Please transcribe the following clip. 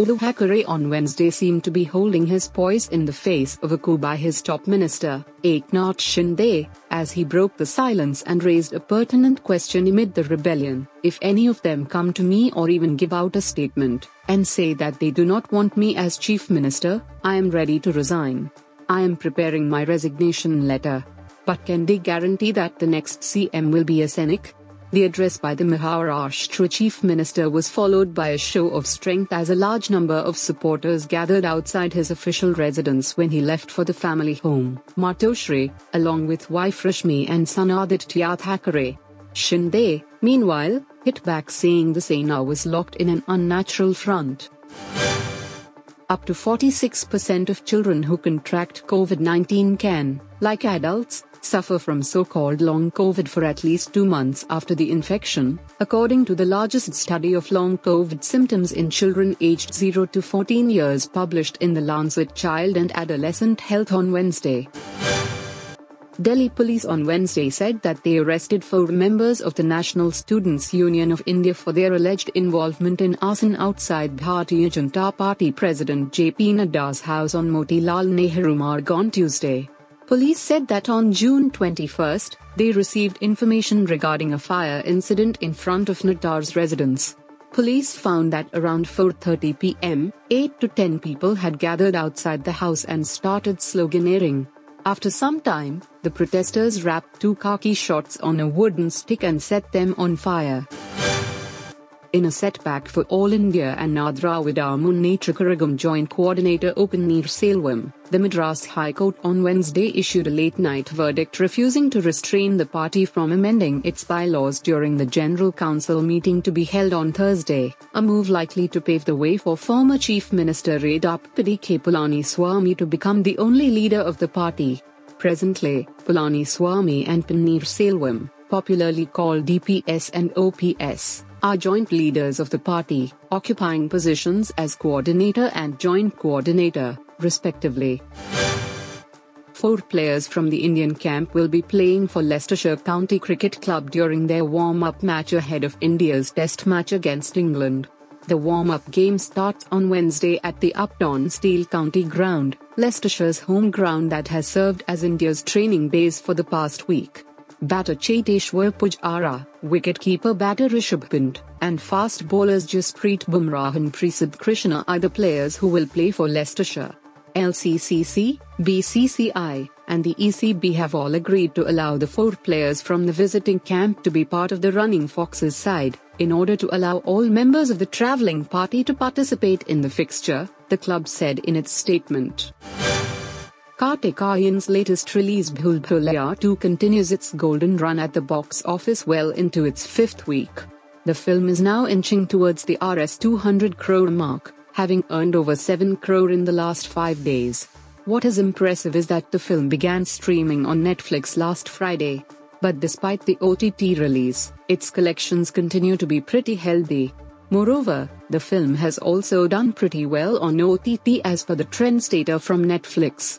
Thackeray on Wednesday seemed to be holding his poise in the face of a coup by his top minister, Eknath Shinde, as he broke the silence and raised a pertinent question amid the rebellion. If any of them come to me or even give out a statement and say that they do not want me as chief minister, I am ready to resign. I am preparing my resignation letter. But can they guarantee that the next CM will be a Sainik? The address by the Maharashtra chief minister was followed by a show of strength as a large number of supporters gathered outside his official residence when he left for the family home, Matoshri, along with wife Rashmi and son Aditya Thackeray. Shinde, meanwhile, hit back saying the Sena was locked in an unnatural front. Up to 46% of children who contract COVID 19 can, like adults, suffer from so called long COVID for at least two months after the infection, according to the largest study of long COVID symptoms in children aged 0 to 14 years published in the Lancet Child and Adolescent Health on Wednesday. Delhi police on Wednesday said that they arrested four members of the National Students Union of India for their alleged involvement in arson outside Bharatiya Janata Party President JP Nadda's house on Motilal Nehru Marg on Tuesday. Police said that on June 21, they received information regarding a fire incident in front of Nadda's residence. Police found that around 4:30 p.m., 8 to 10 people had gathered outside the house and started sloganeering. After some time, the protesters wrapped two khaki shots on a wooden stick and set them on fire. In a setback for All India Anna Dravida Munnetra Kazhagam Joint Coordinator O Selvam, the Madras High Court on Wednesday issued a late-night verdict refusing to restrain the party from amending its bylaws during the General Council meeting to be held on Thursday, a move likely to pave the way for former Chief Minister Edappadi K. Palaniswamy to become the only leader of the party. Presently, Palaniswamy and Selvam, popularly called EPS and OPS, are joint leaders of the party, occupying positions as coordinator and joint coordinator, respectively. Four players from the Indian camp will be playing for Leicestershire County Cricket Club during their warm up match ahead of India's Test match against England. The warm up game starts on Wednesday at the Uptonsteel County Ground, Leicestershire's home ground that has served as India's training base for the past week. Batter Cheteshwar Pujara, wicketkeeper batter Rishabh Pant, and fast bowlers Jasprit Bumrah and Prasidh Krishna are the players who will play for Leicestershire. LCCC, BCCI, and the ECB have all agreed to allow the four players from the visiting camp to be part of the running Foxes side, in order to allow all members of the travelling party to participate in the fixture, the club said in its statement. Kartik Aaryan's latest release Bhool Bhulaiyaa 2 continues its golden run at the box office well into its fifth week. The film is now inching towards the Rs 200 crore mark, having earned over 7 crore in the last 5 days. What is impressive is that the film began streaming on Netflix last Friday. But despite the OTT release, its collections continue to be pretty healthy. Moreover, the film has also done pretty well on OTT as per the trends data from Netflix.